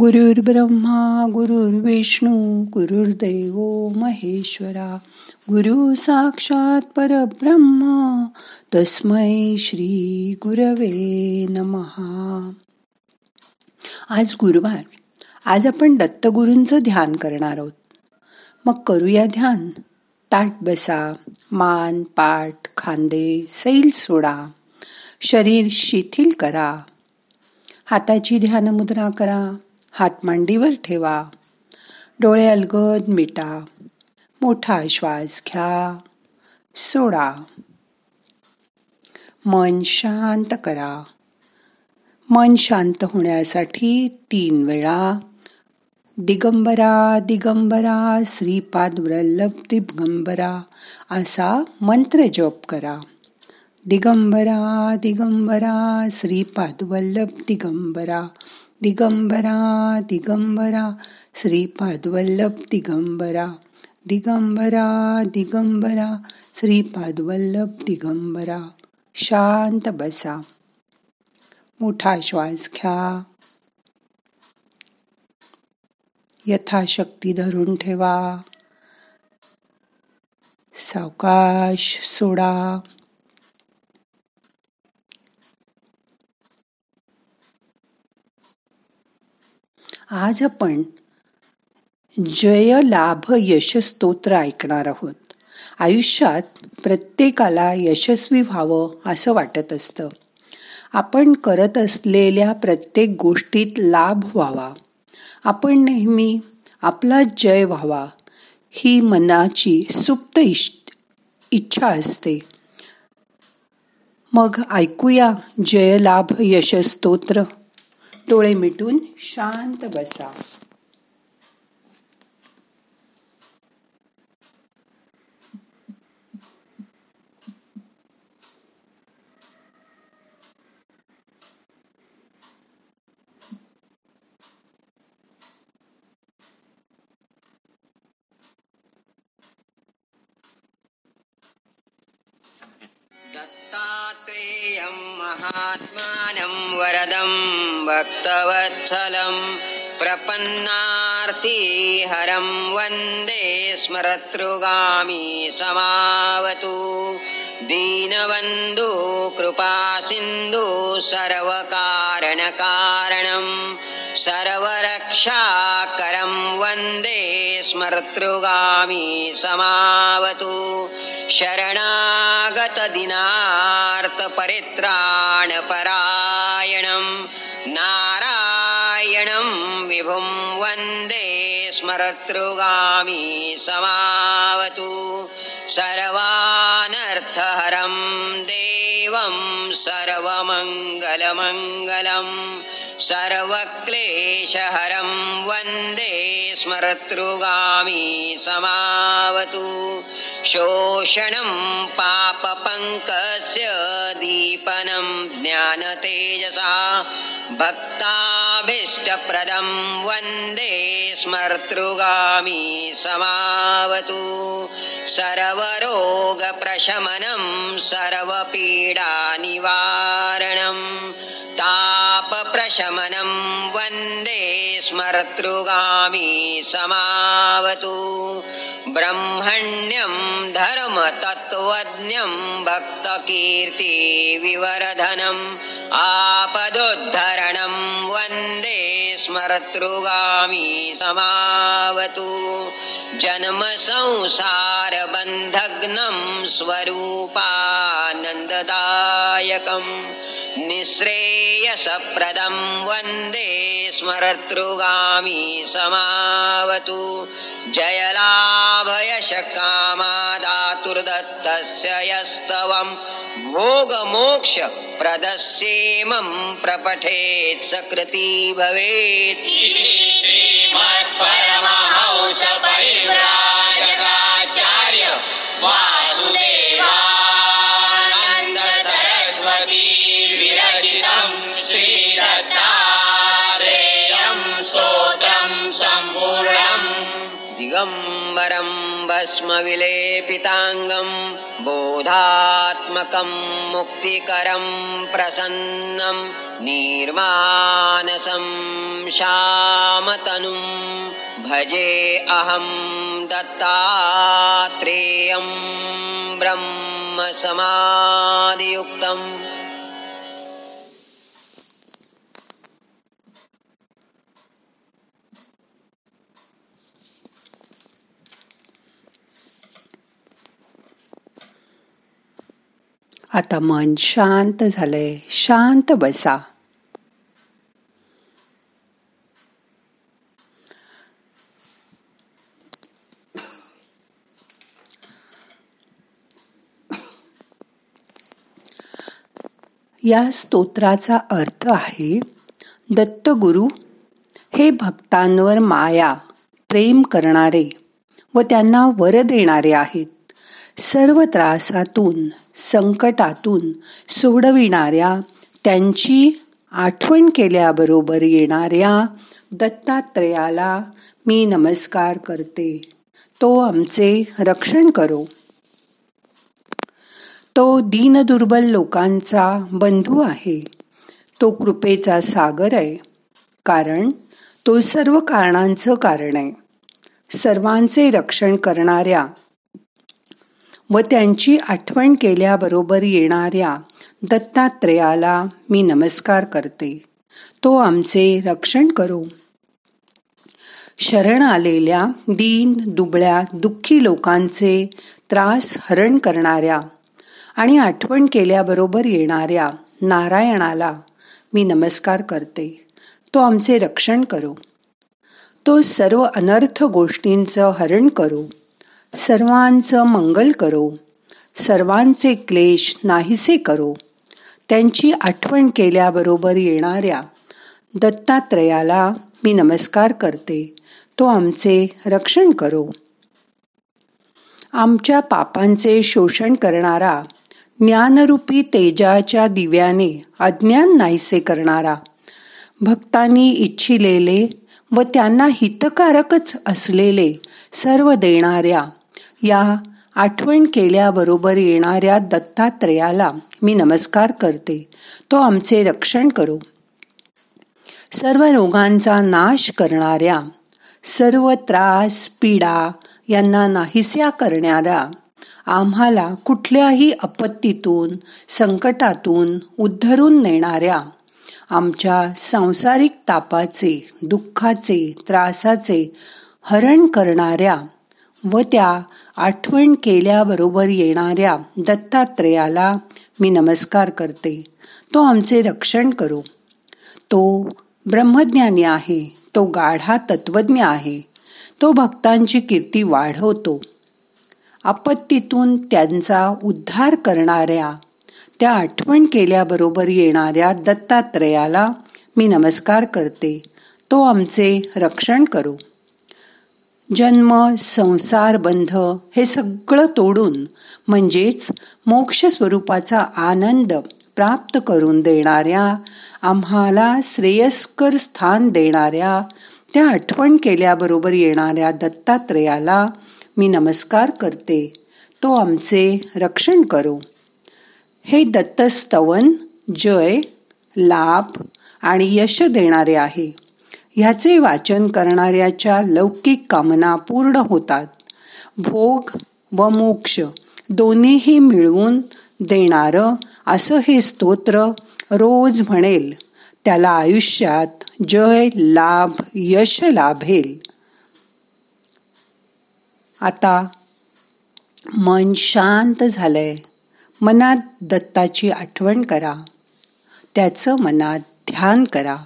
गुरुर् ब्रह्मा गुरुर्विष्णू गुरुर्दैव महेश्वरा गुरु साक्षात परब्रह्म तस्मै श्री गुरवे नमहा आज गुरुवार. आज आपण दत्तगुरूंचं ध्यान करणार आहोत. मग करूया ध्यान. ताट बसा मान पाठ खांदे सैल सोडा. शरीर शिथिल करा. हाताची ध्यान मुद्रा करा. हात मांडीवर ठेवा. डोळे अलगद मिटा. मोठा श्वास घ्या. सोडा. मन शांत करा. मन शांत होण्यासाठी तीन वेळा दिगंबरा दिगंबरा श्रीपाद वल्लभ दिगंबरा असा मंत्र जप करा. दिगंबरा दिगंबरा श्रीपाद वल्लभ दिगंबरा दिगंबरा दिगंबरा श्रीपाद वल्लभ दिगंबरा दिगंबरा दिगंबरा श्रीपाद वल्लभ दिगंबरा. शांत बसा. मोठा श्वास घ्या. यथाशक्ती धरून ठेवा. सावकाश सोडा. आज आपण जय लाभ यश स्तोत्र ऐकणार आहोत. आयुष्यात प्रत्येकाला यशस्वी व्हावं असं वाटत असतं. आपण करत असलेल्या प्रत्येक गोष्टीत लाभ व्हावा. आपण नेहमी आपला जय व्हावा ही मनाची सुप्त इच्छा असते. मग ऐकूया जय लाभ यश स्तोत्र डोळे मिटून शांत बसा. दत्तात्रेय महात्मानं वरदं प्रपन्नार्थी हरं वन्दे स्मरतृगामी समावतु। दीनबन्धु कृपासिन्धु सर्वकारणकारणं सर्वरक्षाकरं वन्दे स्मर्तृगामी समावतु। शरणागतदिनार्तपरित्राणपरायणं नारायणं विभुं वन्दे स्मरतृगामी समावतु। सर्वानर्थहरं देवं सर्वमङ्गलमङ्गलम्। सर्वक्लेशहरं वन्दे स्मरतृगामी समावतु। शोषणं पापपङ्कस्य दीपनं ज्ञानतेजसा भक्ताभीष्टप्रदं वन्दे स्मर्तृगामी समावतु। सर्वरोगप्रशमनं सर्वपीडानिवारणम् तापप्रशमनं वन्दे स्मर्तृगामी समावतु। ब्रह्मण्यम् धर्मतत्त्वज्ञं भक्तकीर्तिविवर्धनम् आपदोद्धरणं वन्दे स्मर्तृगामी समावतु। जन्मसंसारबन्धग्नं स्वरूपानन्ददायकम् निःश्रेयसप्रदं वन्दे स्मरतृगामी समावतु। जयलाभयशकामा जयलाभयशकामादातुर्दत्तस्य यस्तवं भोगमोक्ष प्रदस्येमं प्रपठेत् सकृती भवेत्। श्रीमत्परमहंस परिव्राजकाचार्य वासुदेवानन्द सरस्वती विरचितं श्रीदत्तात्रेयं स्तोत्रं सम्पूर्णम्। दिग दिगम्बरं भस्मविलेपिताङ्गं बोधात्मकं मुक्तिकरं प्रसन्नं निर्मानसं श्यामतनुं भजे अहं दत्तात्रेयं ब्रह्मसमाधियुक्तम्। आता मन शांत झालंय. शांत बसा. या स्तोत्राचा अर्थ आहे दत्तगुरु हे भक्तांवर माया प्रेम करणारे व त्यांना वर देणारे आहेत. सर्व त्रासातून संकटातून सोडविणाऱ्या त्यांची आठवण केल्याबरोबर येणाऱ्या दत्तात्रयाला मी नमस्कार करते. तो आमचे रक्षण करो. तो दीनदुर्बल लोकांचा बंधू आहे. तो कृपेचा सागर आहे. कारण तो सर्व कारणांचं कारण आहे. सर्वांचे रक्षण करणाऱ्या व त्यांची आठवण केल्याबरोबर येणाऱ्या दत्तात्रेयाला मी नमस्कार करते. तो आमचे रक्षण करो. शरण आलेल्या दीन दुबळ्या दुःखी लोकांचे त्रास हरण करणाऱ्या आणि आठवण केल्याबरोबर येणाऱ्या नारायणाला मी नमस्कार करते. तो आमचे रक्षण करो. तो सर्व अनर्थ गोष्टींचं हरण करो. सर्वांचं मंगल करो. सर्वांचे क्लेश नाहीसे करो. त्यांची आठवण केल्याबरोबर येणाऱ्या दत्तात्रयाला मी नमस्कार करते. तो आमचे रक्षण करो. आमच्या पापांचे शोषण करणारा ज्ञानरूपी तेजाच्या दिव्याने अज्ञान नाहीसे करणारा भक्तांनी इच्छिलेले व त्यांना हितकारकच असलेले सर्व देणाऱ्या या आठवण केल्याबरोबर येणाऱ्या दत्तात्रयाला मी नमस्कार करते. तो आमचे रक्षण करो. सर्व रोगांचा नाश करणाऱ्या सर्व त्रास पीडा यांना नाहीस्या करणाऱ्या आम्हाला कुठल्याही आपत्तीतून संकटातून उद्धरून नेणाऱ्या आमच्या सांसारिक तापाचे दुःखाचे त्रासाचे हरण करणाऱ्या व त्या आठवण केल्याबरोबर येणाऱ्या दत्तात्रेयाला मी नमस्कार करते. तो आमचे रक्षण करो. तो ब्रह्मज्ञानी आहे. तो गाढा तत्वज्ञ आहे. तो भक्तांची कीर्ती वाढवतो. आपत्तीतून त्यांचा उद्धार करणाऱ्या त्या आठवण केल्याबरोबर येणाऱ्या दत्तात्रेयाला मी नमस्कार करते. तो आमचे रक्षण करू. जन्म संसार बंध हे सगळं तोडून म्हणजेच मोक्ष स्वरूपाचा आनंद प्राप्त करून देणाऱ्या आम्हाला श्रेयस्कर स्थान देणाऱ्या त्या आठवण केल्याबरोबर येणाऱ्या दत्तात्रयाला मी नमस्कार करते. तो आमचे रक्षण करो. हे दत्तस्तवन जय लाभ आणि यश देणारे आहे. ह्याचे वाचन करणाऱ्याच्या लौकिक कामना पूर्ण होतात. भोग व मोक्ष दोन्हीही मिळवून देणारं असं हे स्तोत्र रोज म्हणेल. त्याला आयुष्यात जय लाभ यश लाभेल. आता मन शांत झालंय. मनात दत्ताची आठवण करा. त्याचं मनात ध्यान करा.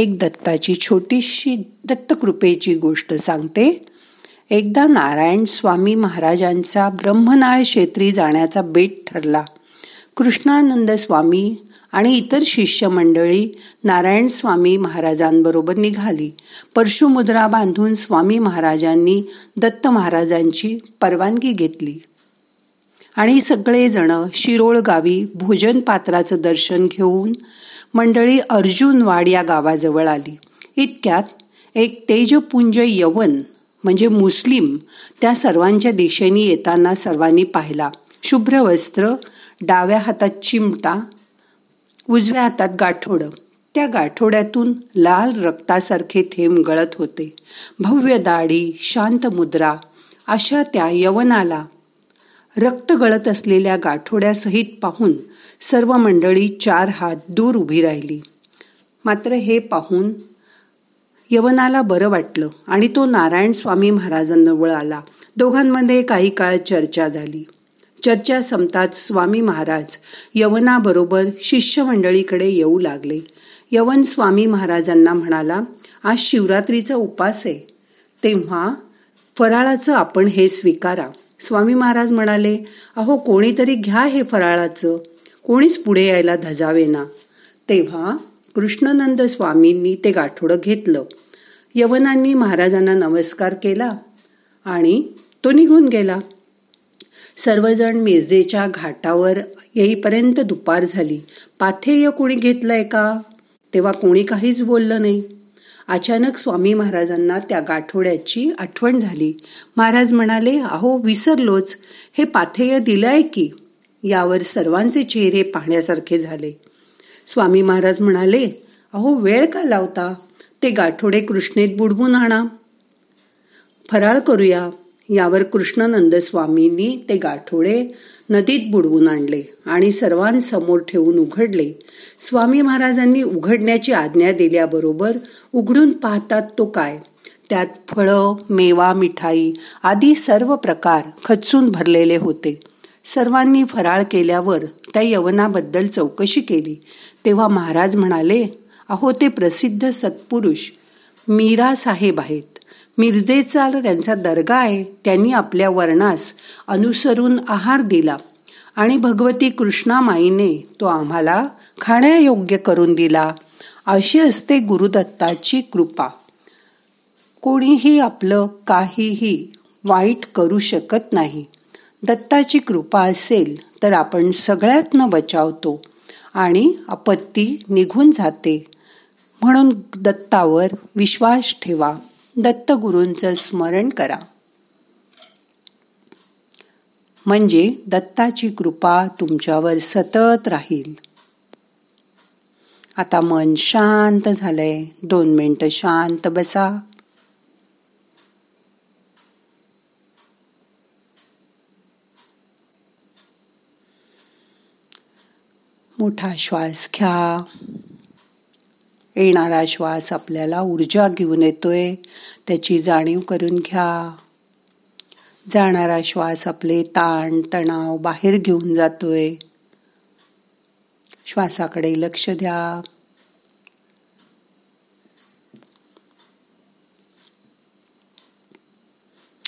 एक दत्ताची छोटीशी दत्तकृपेची गोष्ट सांगते. एकदा नारायण स्वामी महाराजांचा ब्रह्मनाळ क्षेत्री जाण्याचा बेट ठरला. कृष्णानंद स्वामी आणि इतर शिष्य मंडळी नारायण स्वामी महाराजांबरोबर निघाली. परशुमुद्रा बांधून स्वामी महाराजांनी दत्त महाराजांची परवानगी घेतली. आणि सगळेजण शिरोळ गावी भोजन पात्राचं दर्शन घेऊन मंडळी अर्जुनवाड या गावाजवळ आली. इतक्यात एक तेजपुंज यवन म्हणजे मुस्लिम त्या सर्वांच्या दिशेने येताना सर्वांनी पाहिला. शुभ्र वस्त्र डाव्या हातात चिमटा उजव्या हातात गाठोड. त्या गाठोड्यातून लाल रक्तासारखे थेंब गळत होते. भव्य दाढी शांत मुद्रा अशा त्या यवनाला रक्त गळत असलेल्या गाठोड्यासहित पाहून सर्व मंडळी चार हात दूर उभी राहिली. मात्र हे पाहून यवनाला बरं वाटलं आणि तो नारायण स्वामी महाराजांजवळ आला. दोघांमध्ये काही काळ चर्चा झाली. चर्चा संपताच स्वामी महाराज यवनाबरोबर शिष्यमंडळीकडे येऊ लागले. यवन स्वामी महाराजांना म्हणाला आज शिवरात्रीचा उपास आहे. तेव्हा फराळाचं आपण हे स्वीकारा. स्वामी महाराज म्हणाले अहो कोणीतरी घ्या हे फराळाचं. कोणीच पुढे यायला धजावे ना तेव्हा कृष्णनंद स्वामींनी ते गाठोडं घेतलं. यवनांनी महाराजांना नमस्कार केला आणि तो निघून गेला. सर्वजण मिरजेच्या घाटावर येईपर्यंत दुपार झाली. पाथेय कोणी घेतलंय का? तेव्हा कोणी काहीच बोललं नाही. अचानक स्वामी महाराजांना त्या गाठोड्याची आठवण झाली. महाराज म्हणाले अहो विसरलोच. हे पाथेय दिलंय की? यावर सर्वांचे चेहरे पाहण्यासारखे झाले. स्वामी महाराज म्हणाले अहो वेळ का लावता? ते गाठोडे कृष्णेत बुडवून आणा. फराळ करूया. यावर कृष्णनंद स्वामींनी ते गाठोडे नदीत बुडवून आणले आणि सर्वांसमोर ठेवून उघडले. स्वामी महाराजांनी उघडण्याची आज्ञा दिल्याबरोबर उघडून पाहतात तो काय? त्यात फळं मेवा मिठाई आदी सर्व प्रकार खचून भरलेले होते. सर्वांनी फराळ केल्यावर त्या यवनाबद्दल चौकशी केली. तेव्हा महाराज म्हणाले अहो ते प्रसिद्ध सत्पुरुष मीरा साहेब आहेत. मिरजेचा त्यांचा दर्गा आहे त्यांनी आपल्या वर्णास अनुसरून आहार दिला. आणि भगवती कृष्णामाईने तो आम्हाला खाण्यायोग्य करून दिला. अशी असते गुरुदत्ताची कृपा. कोणीही आपलं काहीही वाईट करू शकत नाही. दत्ताची कृपा असेल तर आपण सगळ्यातनं बचावतो आणि आपत्ती निघून जाते. म्हणून दत्तावर विश्वास ठेवा. दत्तगुरूंचं स्मरण करा. म्हणजे दत्ताची कृपा तुमच्यावर सतत राहील. आता मन शांत झालंय. दोन मिनटं शांत बसा. मोठा श्वास घ्या. येणारा श्वास आपल्याला ऊर्जा घेऊन येतोय. त्याची जाणीव करून घ्या. जाणारा श्वास आपले ताण तणाव बाहेर घेऊन जातोय. श्वासाकडे लक्ष द्या.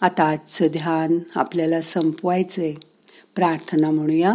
आता आजचं ध्यान आपल्याला संपवायचंय. प्रार्थना म्हणूया.